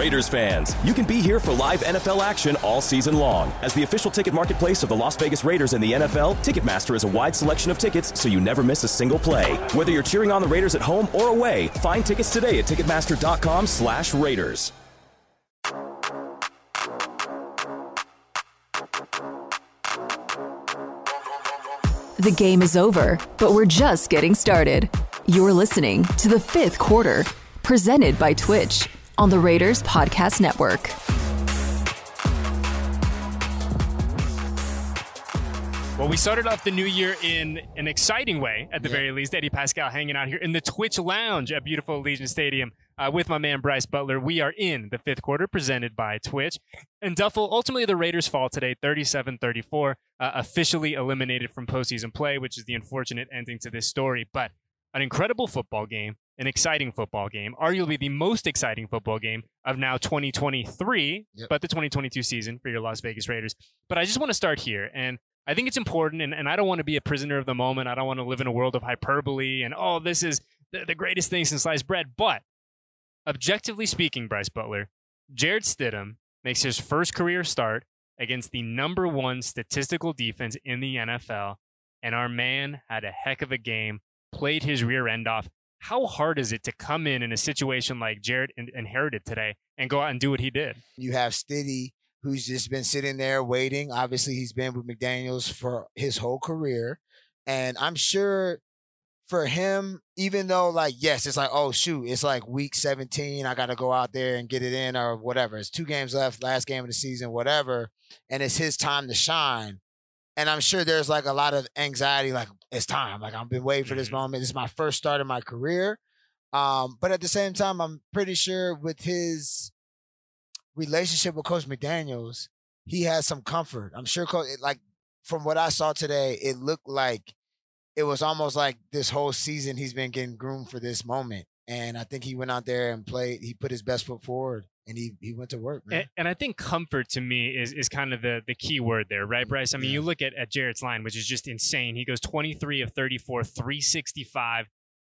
Raiders fans, you can be here for live NFL action all season long. As the official ticket marketplace of the Las Vegas Raiders and the NFL, Ticketmaster is a wide selection of tickets so you never miss a single play. Whether you're cheering on the Raiders at home or away, find tickets today at Ticketmaster.com slash Raiders. The game is over, but we're just getting started. You're listening to the fifth quarter, presented by Twitch on the Raiders Podcast Network. Well, we started off the new year in an exciting way, at the Yeah. very least. Eddie Paskal hanging out here in the Twitch Lounge at beautiful Allegiant Stadium uh, with my man Brice Butler. We are in the fifth quarter, presented by Twitch. And Duffel, ultimately the Raiders fall today, 37-34, uh, officially eliminated from postseason play, which is the unfortunate ending to this story. But an incredible football game, an exciting football game, arguably the most exciting football game of now 2023, Yep. but the 2022 season for your Las Vegas Raiders. But I just want to start here. And I think it's important, and, and I don't want to be a prisoner of the moment. I don't want to live in a world of hyperbole and, oh, this is the, the greatest thing since sliced bread. But objectively speaking, Brice Butler, Jarrett Stidham makes his first career start against the number one statistical defense in the NFL. And our man had a heck of a game, played his rear end off. How hard is it to come in in a situation like Jarrett in- inherited today and go out and do what he did? You have Stiddy, who's just been sitting there waiting. Obviously, he's been with McDaniels for his whole career. And I'm sure for him, even though, like, yes, it's like, oh, shoot, it's like week 17. I got to go out there and get it in or whatever. It's two games left, last game of the season, whatever. And it's his time to shine. And I'm sure there's like a lot of anxiety, like, it's time. Like, I've been waiting for this Mhm. moment. This is my first start in my career. Um, but at the same time, I'm pretty sure with his relationship with Coach McDaniels, he has some comfort. I'm sure, Coach, like from what I saw today, it looked like it was almost like this whole season he's been getting groomed for this moment. And I think he went out there and played. He put his best foot forward, and he he went to work. And, and I think comfort to me is is kind of the the key word there, right, Brice? I mean, you look at, at Jarrett's line, which is just insane. He goes 23 of 34, 365,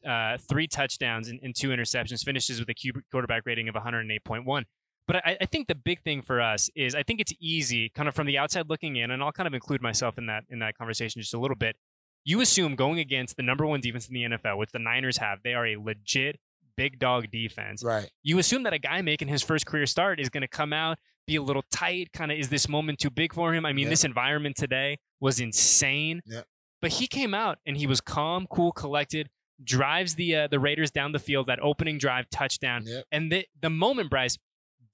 uh, three touchdowns and, and two interceptions, finishes with a quarterback rating of 108.1. But I, I think the big thing for us is I think it's easy, kind of from the outside looking in, and I'll kind of include myself in that in that conversation just a little bit. You assume going against the number one defense in the NFL, which the Niners have, they are a legit big dog defense right. you assume that a guy making his first career start is going to come out, be a little tight, kind of is this moment too big for him? I mean, this environment today was insane. Yep. But he came out and he was calm, cool, collected, drives the uh, the Raiders down the field, that opening drive touchdown. Yep. And the the moment Brice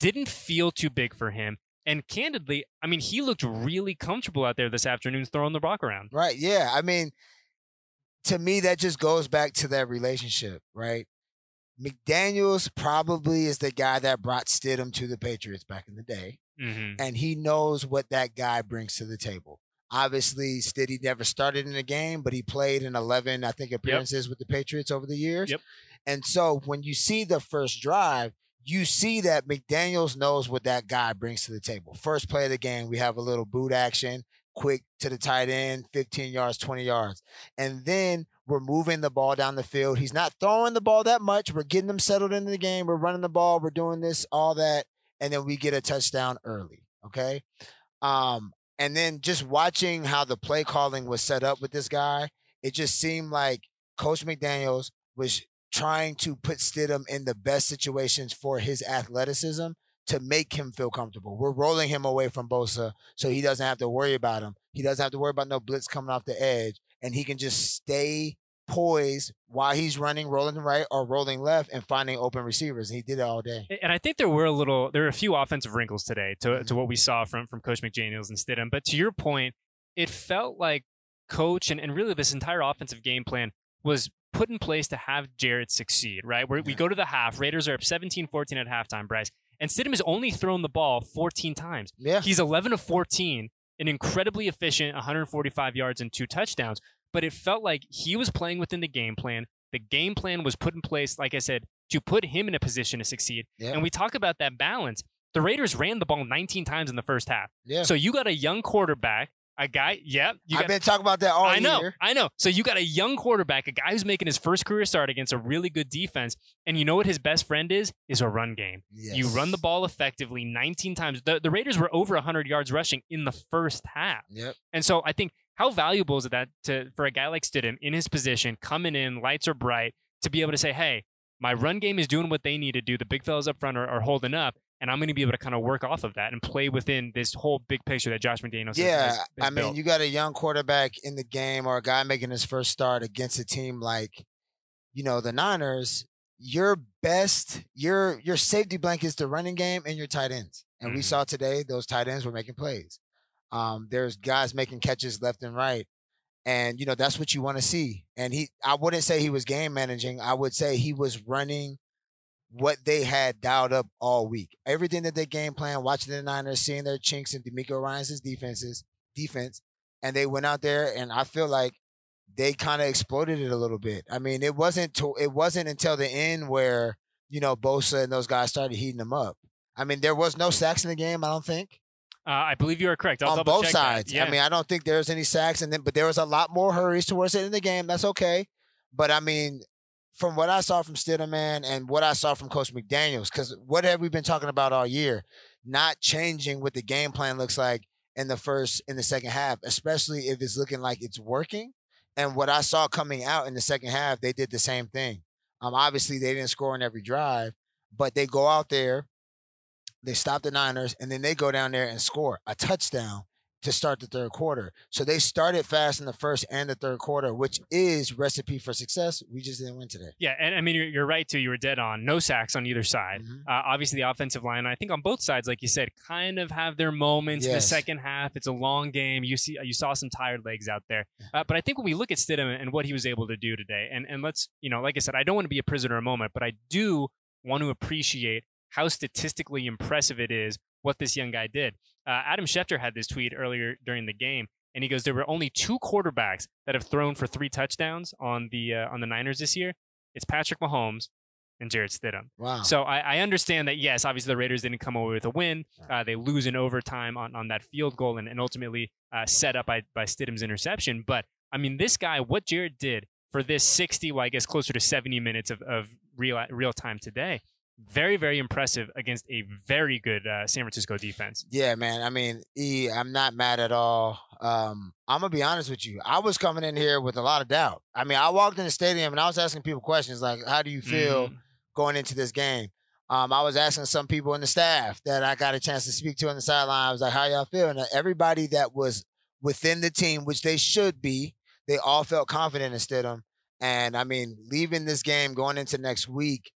didn't feel too big for him. And candidly, I mean, he looked really comfortable out there this afternoon throwing the rock around. Right. Yeah. I mean, to me, that just goes back to that relationship, right? McDaniels probably is the guy that brought Stidham to the Patriots back in the day. hmm and he knows what that guy brings to the table. Obviously, Stiddy never started in a game, but he played in 11, I think, appearances with the Patriots over the years. Yep. And so when you see the first drive, you see that McDaniels knows what that guy brings to the table. First play of the game, we have a little boot action, quick to the tight end, 15 yards, 20 yards. And then we're moving the ball down the field. He's not throwing the ball that much. We're getting them settled into the game. We're running the ball. We're doing this, all that and then we get a touchdown early. Okay. Um, and then just watching how the play calling was set up with this guy, it just seemed like Coach McDaniels was trying to put Stidham in the best situations for his athleticism to make him feel comfortable. We're rolling him away from Bosa so he doesn't have to worry about him. He doesn't have to worry about no blitz coming off the edge, and he can just stay poised while he's running, rolling right or rolling left, and finding open receivers. And he did it all day. And I think there were a little, there were a few offensive wrinkles today to, to mm-hmm. what we saw from from Coach McDaniel's and Stidham. But to your point, it felt like Coach and, and really this entire offensive game plan was put in place to have Jarrett succeed, right? Where we Yeah. go to the half, Raiders are up 17-14 at halftime, Brice, and Stidham has only thrown the ball 14 times. Yeah. He's 11 of 14, an incredibly efficient 145 yards and two touchdowns. But it felt like he was playing within the game plan. The game plan was put in place, like I said, to put him in a position to succeed. Yeah. And we talk about that balance. The Raiders ran the ball 19 times in the first half. Yeah. So you got a young quarterback A guy, yeah. You I've got, been talking about that all I know, year. I know. So you got a young quarterback, a guy who's making his first career start against a really good defense, and you know what his best friend is? Is a run game. You run the ball effectively 19 times. The, the Raiders were over 100 yards rushing in the first half. Yep. And so I think how valuable is that to for a guy like Stidham in his position, coming in, lights are bright, to be able to say, hey, my run game is doing what they need to do. The big fellas up front are, are holding up, and I'm going to be able to kind of work off of that and play within this whole big picture that Josh McDaniels Yeah, has, has I mean, built. you got a young quarterback in the game or a guy making his first start against a team like, you know, the Niners. Your best, your your safety blanket is the running game and your tight ends. And we Mhm. saw today those tight ends were making plays. Um, there's guys making catches left and right, and you know that's what you want to see. And he, I wouldn't say he was game managing. I would say he was running what they had dialed up all week. Everything that they game plan, watching the Niners, seeing their chinks in DeMeco Ryans' defenses, defense, and they went out there and I feel like they kind of exploded it a little bit. I mean, it wasn't to, it wasn't until the end where you know Bosa and those guys started heating them up. I mean, there was no sacks in the game. I don't think uh, I believe you are correct. I'll on both check sides. Yeah. I mean, I don't think there's any sacks, and then but there was a lot more hurries towards the end of the game. That's okay, but I mean, from what I saw from Stidham, and what I saw from Coach McDaniel's, because what have we been talking about all year? Not changing what the game plan looks like in the first in the second half, especially if it's looking like it's working. And what I saw coming out in the second half, they did the same thing. Um, obviously they didn't score on every drive, but they go out there, they stop the Niners, and then they go down there and score a touchdown to start the third quarter. So they started fast in the first and the third quarter, which is recipe for success. We just didn't win today. Yeah, and I mean you're, you're right too. You were dead on. No sacks on either side. Mhm. Uh, obviously, the offensive line. I think on both sides, like you said, kind of have their moments in the second half. It's a long game. You see, you saw some tired legs out there. Uh, but I think when we look at Stidham and what he was able to do today, and and let's you know, like I said, I don't want to be a prisoner a moment, but I do want to appreciate how statistically impressive it is what this young guy did. Uh, Adam Schefter had this tweet earlier during the game, and he goes, "There were only two quarterbacks that have thrown for three touchdowns on the uh, on the Niners this year. It's Patrick Mahomes and Jarrett Stidham. Wow. So I, I understand that yes, obviously the Raiders didn't come away with a win. Uh, they lose in overtime on, on that field goal and, and ultimately uh, set up by by Stidham's interception. But I mean, this guy, what Jarrett did for this 60, well, I guess closer to 70 minutes of, of real real time today, very very impressive against a very good uh, San Francisco defense. Yeah, man. I mean, E, I'm not mad at all. Um, I'm gonna be honest with you. I was coming in here with a lot of doubt. I mean, I walked in the stadium and I was asking people questions like, "How do you feel Mhm. going into this game?" Um, I was asking some people in the staff that I got a chance to speak to on the sideline. I was like, "How y'all feel?" And everybody that was within the team, which they should be, they all felt confident in Stidham. And I mean, leaving this game, going into next week,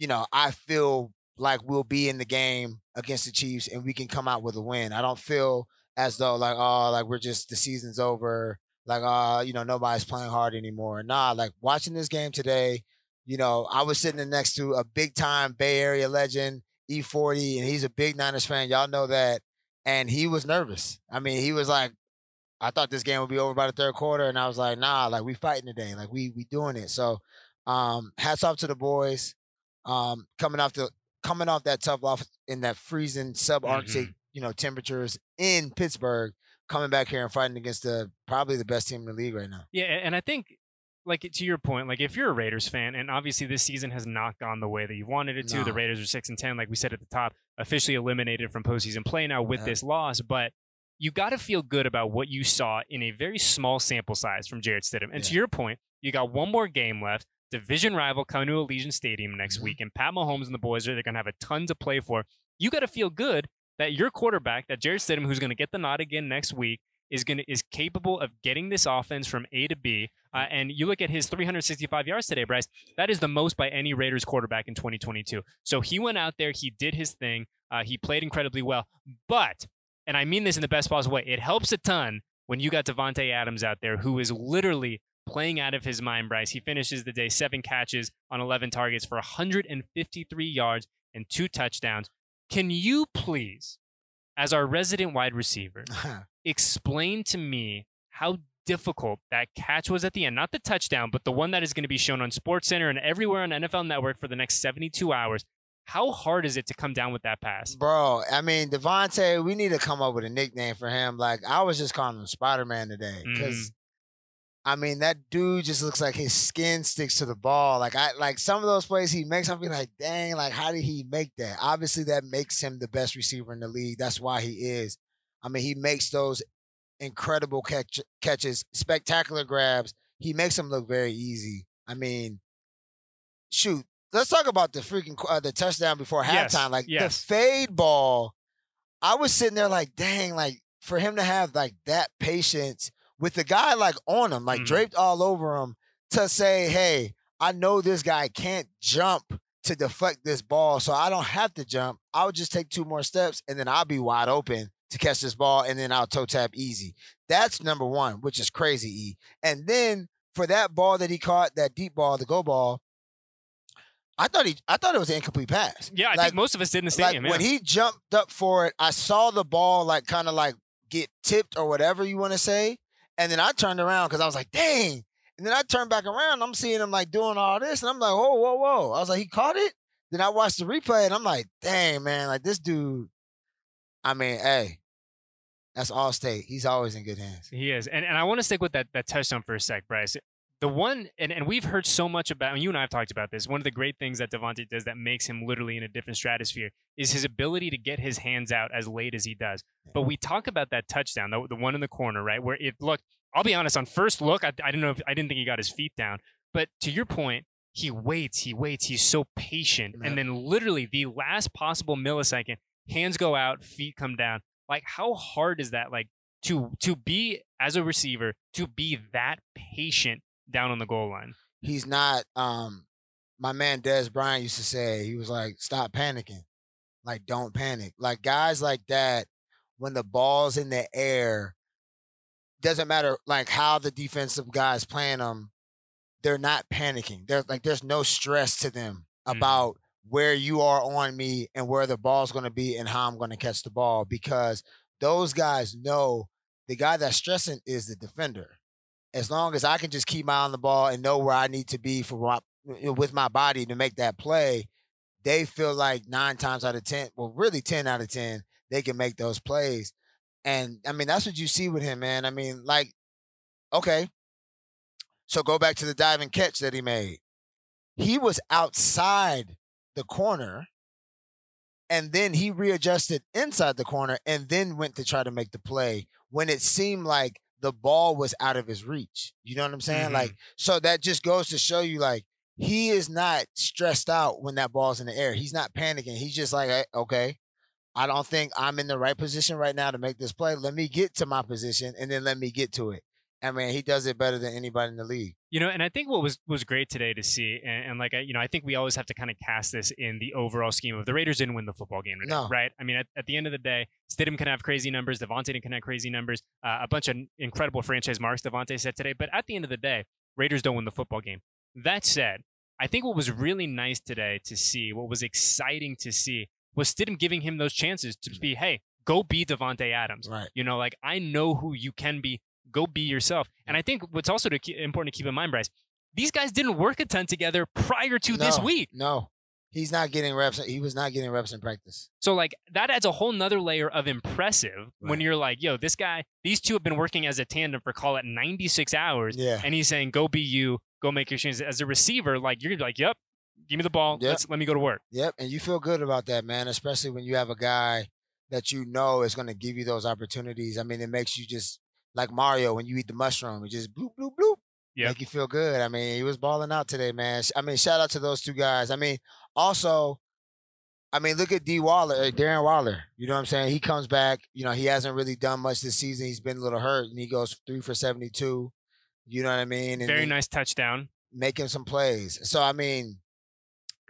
you know, I feel like we'll be in the game against the Chiefs and we can come out with a win. I don't feel as though like, oh, like we're just the season's over. Like, uh, you know, nobody's playing hard anymore. Nah, like watching this game today, you know, I was sitting next to a big time Bay Area legend, E-40, and he's a big Niners fan. Y'all know that. And he was nervous. I mean, he was like, I thought this game would be over by the third quarter, and I was like, nah, like we fighting today, like we we doing it. So, um, hats off to the boys, um, coming off the coming off that tough loss in that freezing subarctic, you know, temperatures in Pittsburgh, coming back here and fighting against the probably the best team in the league right now. Yeah, and I think like to your point, like if you're a Raiders fan, and obviously this season has not gone the way that you wanted it to. The Raiders are six and ten, like we said at the top, officially eliminated from postseason play now with Yeah. this loss. But you got to feel good about what you saw in a very small sample size from Jarrett Stidham. And to your point, you got one more game left. Division rival coming to Allegiant Stadium next Mhm. week, and Pat Mahomes and the boys are they're going to have a ton to play for. You got to feel good that your quarterback, that Jarrett Stidham, who's going to get the nod again next week, is going to is capable of getting this offense from A to B. Uh, and you look at his 365 yards today, Brice. That is the most by any Raiders quarterback in 2022. So he went out there, he did his thing, uh, he played incredibly well. But, and I mean this in the best possible way, it helps a ton when you got Davante Adams out there, who is literally playing out of his mind. Brice. He finishes the day seven catches on 11 targets for 153 yards and two touchdowns. Can you please, as our resident wide receiver, explain to me how difficult that catch was at the end. Not the touchdown, but the one that is going to be shown on SportsCenter and everywhere on NFL Network for the next 72 hours. How hard is it to come down with that pass? Bro, I mean, Davante, we need to come up with a nickname for him. Like, I was just calling him Spider Man today. Because, Mhm. I mean, that dude just looks like his skin sticks to the ball. Like, I like some of those plays he makes, I'm be like, dang, like, how did he make that? Obviously, that makes him the best receiver in the league. That's why he is. I mean, he makes those incredible catch- catches, spectacular grabs. He makes them look very easy. I mean, shoot, let's talk about the freaking uh, the touchdown before Yes, halftime. Like yes. the fade ball, I was sitting there like, dang, like for him to have like that patience with the guy like on him, like Mhm. draped all over him, to say, hey, I know this guy can't jump to deflect this ball, so I don't have to jump. I'll just take two more steps and then I'll be wide open to catch this ball and then I'll toe tap easy. That's number one, which is crazy. E. And then for that ball that he caught, that deep ball, the go ball, I thought he, I thought it was an incomplete pass. Yeah, I Like- think most of us did in the stadium. Like when he jumped up for it, I saw the ball like kind of like get tipped or whatever you want to say, and then I turned around because I was like, dang. And then I turned back around. I'm seeing him like doing all this, and I'm like, whoa, whoa, whoa. I was like, he caught it. Then I watched the replay, and I'm like, dang, man, like this dude. I mean, hey, that's all state. He's always in good hands. He is. And and I want to stick with that that touchdown for a sec, Brice. The one and, and we've heard so much about and you and I have talked about this. One of the great things that Davante does that makes him literally in a different stratosphere is his ability to get his hands out as late as he does. But we talk about that touchdown, the, the one in the corner, right? Where it looked I'll be honest, on first look, I, I didn't know if I didn't think he got his feet down. But to your point, he waits, he waits, he's so patient. Yeah. And then literally the last possible millisecond, hands go out, feet come down. Like how hard is that? Like to to be as a receiver to be that patient down on the goal line. He's not. Um, my man Dez Bryant used to say he was like, stop panicking, like don't panic. Like guys like that, when the ball's in the air, doesn't matter like how the defensive guys playing them, they're not panicking. They're like there's no stress to them Mhm. about where you are on me and where the ball's going to be and how I'm going to catch the ball because those guys know the guy that's stressing is the defender. As long as I can just keep my eye on the ball and know where I need to be for my, with my body to make that play, they feel like nine times out of ten, well, really ten out of ten, they can make those plays. And I mean, that's what you see with him, man. I mean, like, okay, so go back to the diving catch that he made. He was outside the corner, and then he readjusted inside the corner, and then went to try to make the play when it seemed like the ball was out of his reach. You know what I'm saying? Mhm. Like, so that just goes to show you, like, he is not stressed out when that ball's in the air. He's not panicking. He's just like, "Eh, okay, I don't think I'm in the right position right now to make this play. Let me get to my position and then let me get to it. I mean, he does it better than anybody in the league. You know, and I think what was was great today to see, and, and like I, you know, I think we always have to kind of cast this in the overall scheme of the Raiders didn't win the football game today, No. right? I mean, at, at the end of the day, Stidham can have crazy numbers, Davante can have crazy numbers, uh, a bunch of incredible franchise marks Davante said today, but at the end of the day, Raiders don't win the football game. That said, I think what was really nice today to see, what was exciting to see, was Stidham giving him those chances to be, hey, go be Davante Adams. Right. You know, like I know who you can be. Go be yourself. And I think what's also to keep, important to keep in mind, Brice, these guys didn't work a ton together prior to this week. No. He's not getting reps. He was not getting reps in practice. So like that adds a whole nother layer of impressive when you're like, yo, this guy, these two have been working as a tandem for call it 96 hours. Yeah. And he's saying, go be you, go make your changes. As a receiver, like you're like, yep, give me the ball. Yep. Let's let me go to work. Yep. And you feel good about that, man, especially when you have a guy that you know is going to give you those opportunities. I mean, it makes you just like Mario when you eat the mushroom, it just bloop, bloop, bloop. Yep. Make you feel good. I mean, he was balling out today, man. I mean, shout out to those two guys. I mean, also, I mean, look at D Waller, uh, Darren Waller. You know what I'm saying? He comes back. You know, he hasn't really done much this season. He's been a little hurt, and he goes three for 72. You know what I mean? And Very nice touchdown. making some plays. So I mean,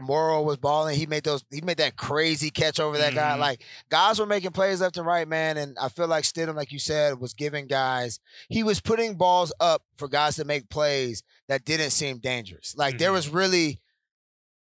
Moreau was balling. He made those. He made that crazy catch over that guy. Mhm. Like guys were making plays left and right, man. And I feel like Stidham, like you said, was giving guys. He was putting balls up for guys to make plays that didn't seem dangerous. Like there Mhm. was really.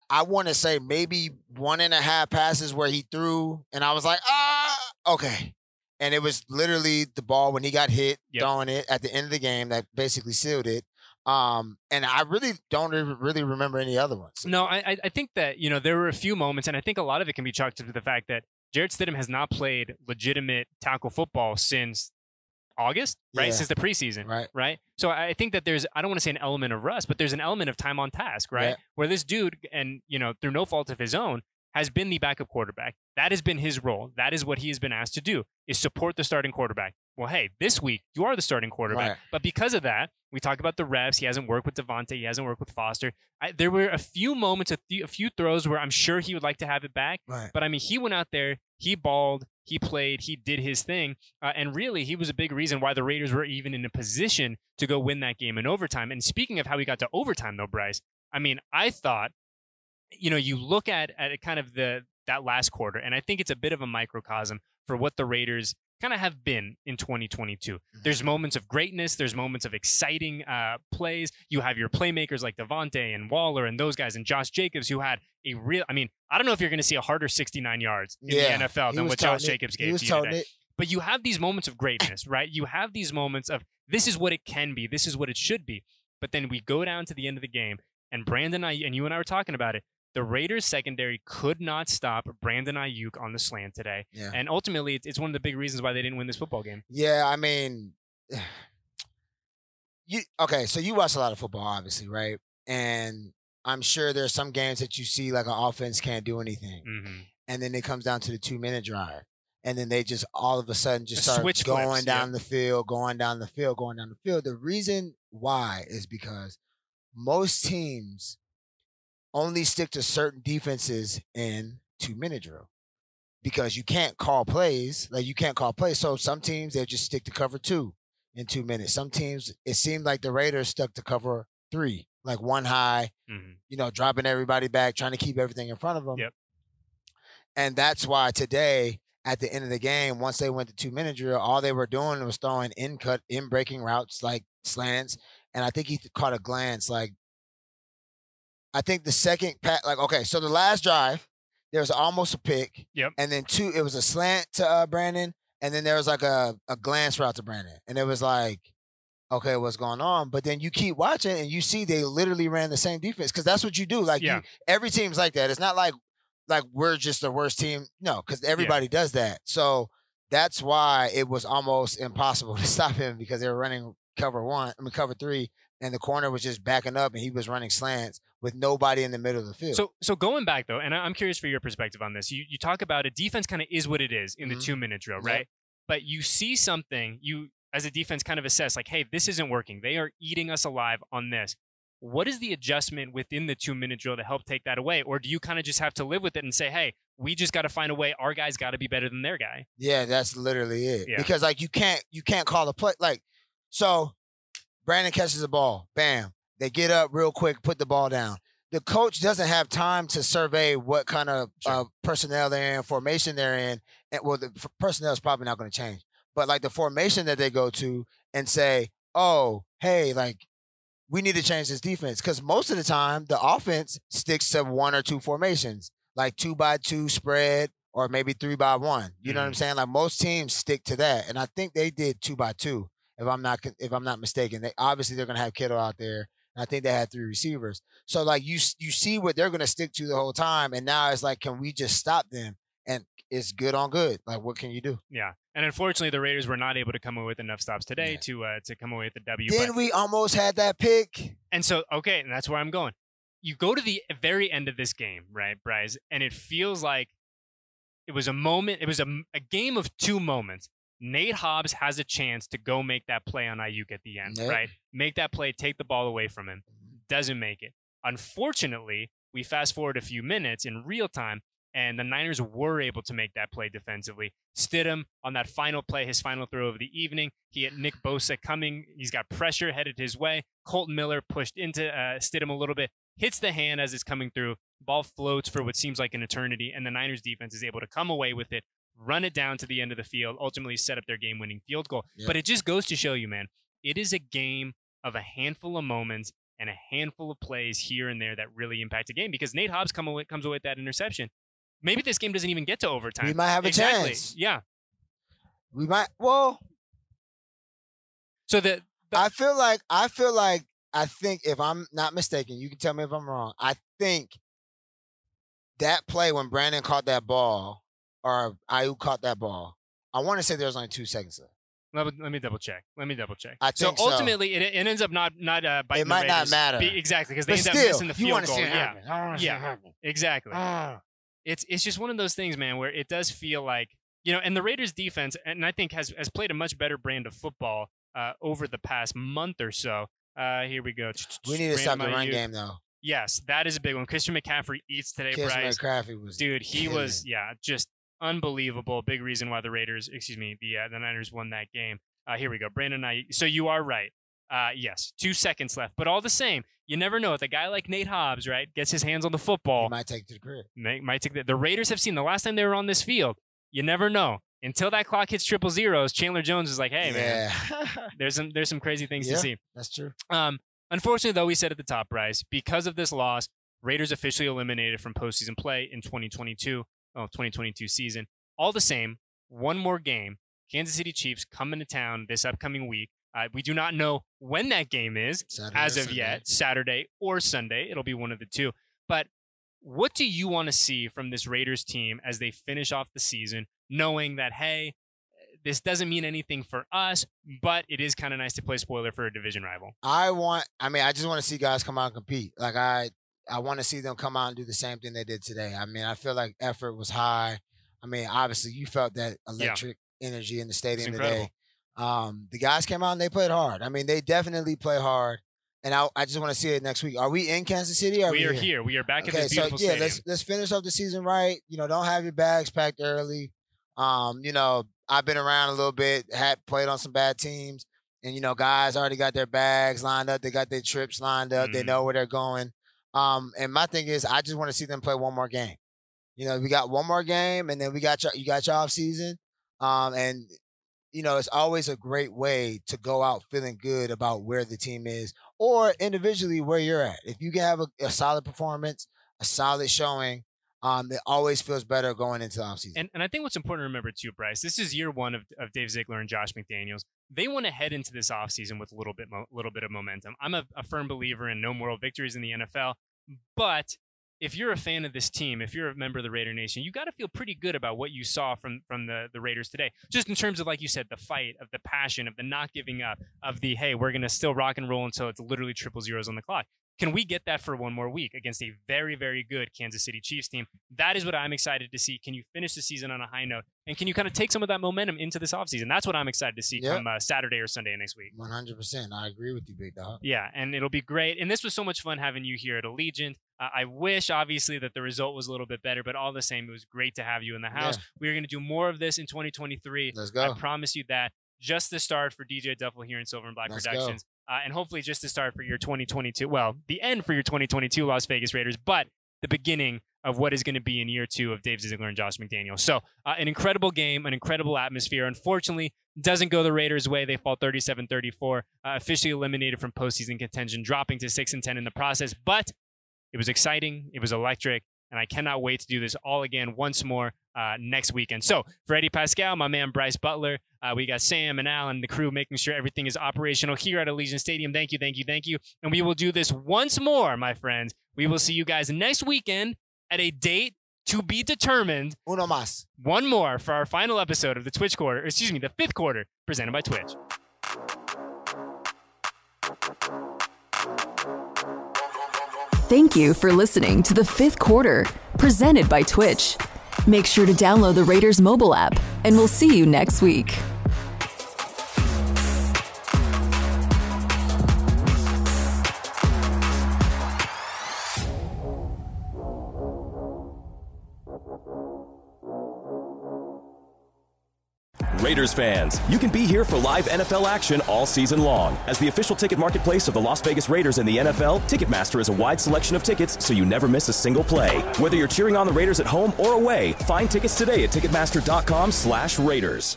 I want to say maybe one and a half passes where he threw, and I was like, ah, okay. And it was literally the ball when he got hit, Yep. throwing it at the end of the game that basically sealed it. Um, and I really don't really remember any other ones. No, I I- think that you know there were a few moments, and I think a lot of it can be chalked up to the fact that Jarrett Stidham has not played legitimate tackle football since August, right? Yeah. Since the preseason, Right. right? So I I think that there's I don't want to say an element of rust, but there's an element of time on task, right? Yeah. Where this dude, and you know through no fault of his own, has been the backup quarterback. That has been his role. That is what he has been asked to do: is support the starting quarterback. Well, hey, this week you are the starting quarterback, Right. but because of that, we talk about the reps. He hasn't worked with Davante. He hasn't worked with Foster. I, there were a few moments, a few, a few throws where I'm sure he would like to have it back. Right. But I mean, he went out there, he balled, he played, he did his thing, uh, and really, he was a big reason why the Raiders were even in a position to go win that game in overtime. And speaking of how we got to overtime, though, Brice, I mean, I thought, you know, you look at at kind of the that last quarter, and I think it's a bit of a microcosm for what the Raiders kind of have been in 2022. There's moments of greatness. There's moments of exciting uh, plays. You have your playmakers like Davante and Waller and those guys, and Josh Jacobs, who had a real. I mean, I don't know if you're going to see a harder 69 yards in Yeah, the NFL than what Josh it. Jacobs gave you today. it. But you have these moments of greatness, right? You have these moments of this is what it can be. This is what it should be. But then we go down to the end of the game, and Brandon I and you and I were talking about it. The Raiders secondary could not stop Brandon Aiyuk on the slant today, Yeah. and ultimately, it's- one of the big reasons why they didn't win this football game. Yeah, I mean, you okay? So you watch a lot of football, obviously, right? And I'm sure there's some games that you see like an offense can't do anything, hmm and then it comes down to the two minute drive, and then they just all of a sudden just start switch going flips, down the field, going down the field, going down the field. The reason why is because most teams only stick to certain defenses in two minute drill because you can't call plays. Like you can't call plays. So some teams they just stick to cover two in two minutes. Some teams it seemed like the Raiders stuck to cover three, like one high, hmm you know, dropping everybody back, trying to keep everything in front of them. Yep. And that's why today, at the end of the game, once they went to two minute drill, all they were doing was throwing in cut, in breaking routes like slants. And I think he caught a glance. Like, I think the second pat, like, okay, so the last drive, there was almost a pick. Yep. And then two, it was a slant to uh, Brandon. And then there was like a, a glance route to Brandon. And it was like, okay, what's going on? But then you keep watching and you see they literally ran the same defense because that's what you do. Like, Yeah. you, every team's like that. It's not like like we're just the worst team. No, because everybody does that. So that's why it was almost impossible to stop him because they were running cover one, I mean cover three, and the corner was just backing up and he was running slants with nobody in the middle of the field. So, so going back though, and I'm curious for your perspective on this. You you talk about a defense kind of is what it is in the Mhm. two minute drill, Yep. right? But you see something, you as a defense kind of assess like, hey, this isn't working. They are eating us alive on this. What is the adjustment within the two minute drill to help take that away, or do you kind of just have to live with it and say, hey, we just got to find a way. Our guys got to be better than their guy. Yeah, that's literally it. Yeah. Because like you can't you can't call the play like so Brandon catches the ball, bam. They get up real quick, put the ball down. The coach doesn't have time to survey what kind of Sure. uh, personnel they're in, formation they're in. And well, the f- personnel is probably not going to change, but like the formation that they go to and say, "Oh, hey, like we need to change this defense," because most of the time the offense sticks to one or two formations, like two by two spread or maybe three by one. You know what I'm Mhm. saying? Like most teams stick to that, and I think they did two by two. If I'm not if I'm not mistaken, they obviously they're gonna have Kittle out there. I think they had three receivers. So like you you see what they're gonna stick to the whole time, and now it's like, can we just stop them? And it's good on good. Like what can you do? Yeah, and unfortunately, the Raiders were not able to come away with enough stops today Yeah. to uh, to come away with the W. Then but- we almost had that pick. And so, okay, and that's where I'm going. You go to the very end of this game, right, Brice, and it feels like it was a moment. It was a, a game of two moments. Nate Hobbs has a chance to go make that play on Aiyuk at the end, right? Make that play, take the ball away from him. Doesn't make it. Unfortunately, we fast forward a few minutes in real time, and the Niners were able to make that play defensively. Stidham on that final play, his final throw of the evening. He had Nick Bosa coming. He's got pressure headed his way. Kolton Miller pushed into uh, Stidham a little bit, hits the hand as it's coming through. Ball floats for what seems like an eternity, and the Niners defense is able to come away with it, run it down to the end of the field, ultimately set up their game winning field goal. Yeah. But it just goes to show you, man, it is a game of a handful of moments and a handful of plays here and there that really impact a game because Nate Hobbs come away, comes away with that interception. Maybe this game doesn't even get to overtime. We might have a exactly. chance. Yeah. We might. Well, So the, the I feel like I feel like I think if I'm not mistaken, you can tell me if I'm wrong. I think that play when Brandon caught that ball or Aiyuk caught that ball, I want to say there was only two seconds left. Let me, let me double check. Let me double check. I so think so. ultimately, it, it ends up not not uh, biting It the might not matter. Be- exactly because they But end still, up missing the you field want to goal. see it yeah. I wanna see Yeah. it happen. exactly. Ah. it's it's just one of those things, man, where it does feel like you know, and the Raiders defense, and I think has has played a much better brand of football uh, over the past month or so. Uh, here we go. We need to stop the run game though. Yes, that is a big one. Christian McCaffrey eats today, Brice. McCaffrey was Dude, he was yeah, just unbelievable. Big reason why the Raiders, excuse me, the uh, the Niners won that game. Uh, here we go, Brandon. I so you are right. Uh, yes, two seconds left, but all the same, you never know. If a guy like Nate Hobbs, right, gets his hands on the He football, might take to the crib. might, might take the, the Raiders have seen the last time they were on this field. You never know until that clock hits triple zeros. Chandler Jones is like, hey man, there's some there's some crazy things Yeah. to see. that's true. Um, unfortunately, though, we said at the top, Brice, because of this loss, Raiders officially eliminated from postseason play in 2022, oh, 2022 season. All the same, one more game. Kansas City Chiefs come into town this upcoming week. Uh, we do not know when that game is Saturday as of Sunday. yet, Saturday or Sunday. It'll be one of the two. But what do you want to see from this Raiders team as they finish off the season, knowing that, hey, this doesn't mean anything for us, but it is kind of nice to play spoiler for a division rival? I want. I mean, I just want to see guys come out and compete. Like I, I want to see them come out and do the same thing they did today. I mean, I feel like effort was high. I mean, obviously, you felt that electric energy in the stadium today. Um, the guys came out and they played hard. I mean, they definitely play hard. And I, I just want to see it next week. Are we in Kansas City? Or we are here. We are back Okay, this so yeah, stadium. let's let's finish up the season right. You know, don't have your bags packed early. Um, you know, I've been around a little bit, had played on some bad teams, and you know, guys already got their bags lined up. They got their trips lined up. They Mhm. know where they're going. Um, and my thing is, I just want to see them play one more game. You know, we got one more game, and then we got you got your off season. Um, and you know, it's always a great way to go out feeling good about where the team is, or individually where you're at. If you can have a, a solid performance, a solid showing, um, it always feels better going into the offseason. and, and I think what's important to remember too, Brice, this is year one of, of Dave Ziegler and Josh McDaniels. They want to head into this offseason with a little bit, mo- little bit of momentum. I'm a, a firm believer in no moral victories in the NFL, but if you're a fan of this team, if you're a member of the Raider Nation, you got to feel pretty good about what you saw from from the the Raiders today. Just in terms of like you said, the fight, of the passion, of the not giving up, of the hey, we're gonna still rock and roll until it's literally triple zeros on the clock. Can we get that for one more week against a very, very good Kansas City Chiefs team? That is what I'm excited to see. Can you finish the season on a high note? And can you kind of take some of that momentum into this offseason? That's what I'm excited to see Yep. come uh, Saturday or Sunday next week. One hundred percent, I agree with you, big dog. Yeah, and it'll be great. And this was so much fun having you here at Allegiant. Uh, I wish, obviously, that the result was a little bit better, but all the same, it was great to have you in the house. Yeah. We're going to do more of this in 2023. Let's go. I promise you that. Just the start for DJ Duffel here in Silver and Black Let's go. Uh, and hopefully just the start for your 2022. Well, the end for your 2022 Las Vegas Raiders, but the beginning of what is going to be in year two of Dave Ziegler and Josh McDaniel. So, uh, an incredible game, an incredible atmosphere. Unfortunately, doesn't go the Raiders' way. They fall 37 34, uh, officially eliminated from postseason contention, dropping to 6 and 10 in the process. But it was exciting, it was electric, and I cannot wait to do this all again once more uh, next weekend. So, for Eddie Paskal, my man Brice Butler, uh, we got Sam and Al and the crew making sure everything is operational here at Allegiant Stadium. Thank you, thank you, thank you. And we will do this once more, my friends. We will see you guys next weekend at a date to be determined. Uno más. One more for our final episode of the Twitch quarter, or excuse me, the fifth quarter presented by Twitch. Thank you for listening to the fifth quarter, presented by Twitch. Make sure to download the Raiders mobile app, and we'll see you next week. Raiders fans, you can be here for live NFL action all season long. As the official ticket marketplace of the Las Vegas Raiders and the NFL, Ticketmaster has a wide selection of tickets so you never miss a single play. Whether you're cheering on the Raiders at home or away, find tickets today at Ticketmaster.com/Raiders.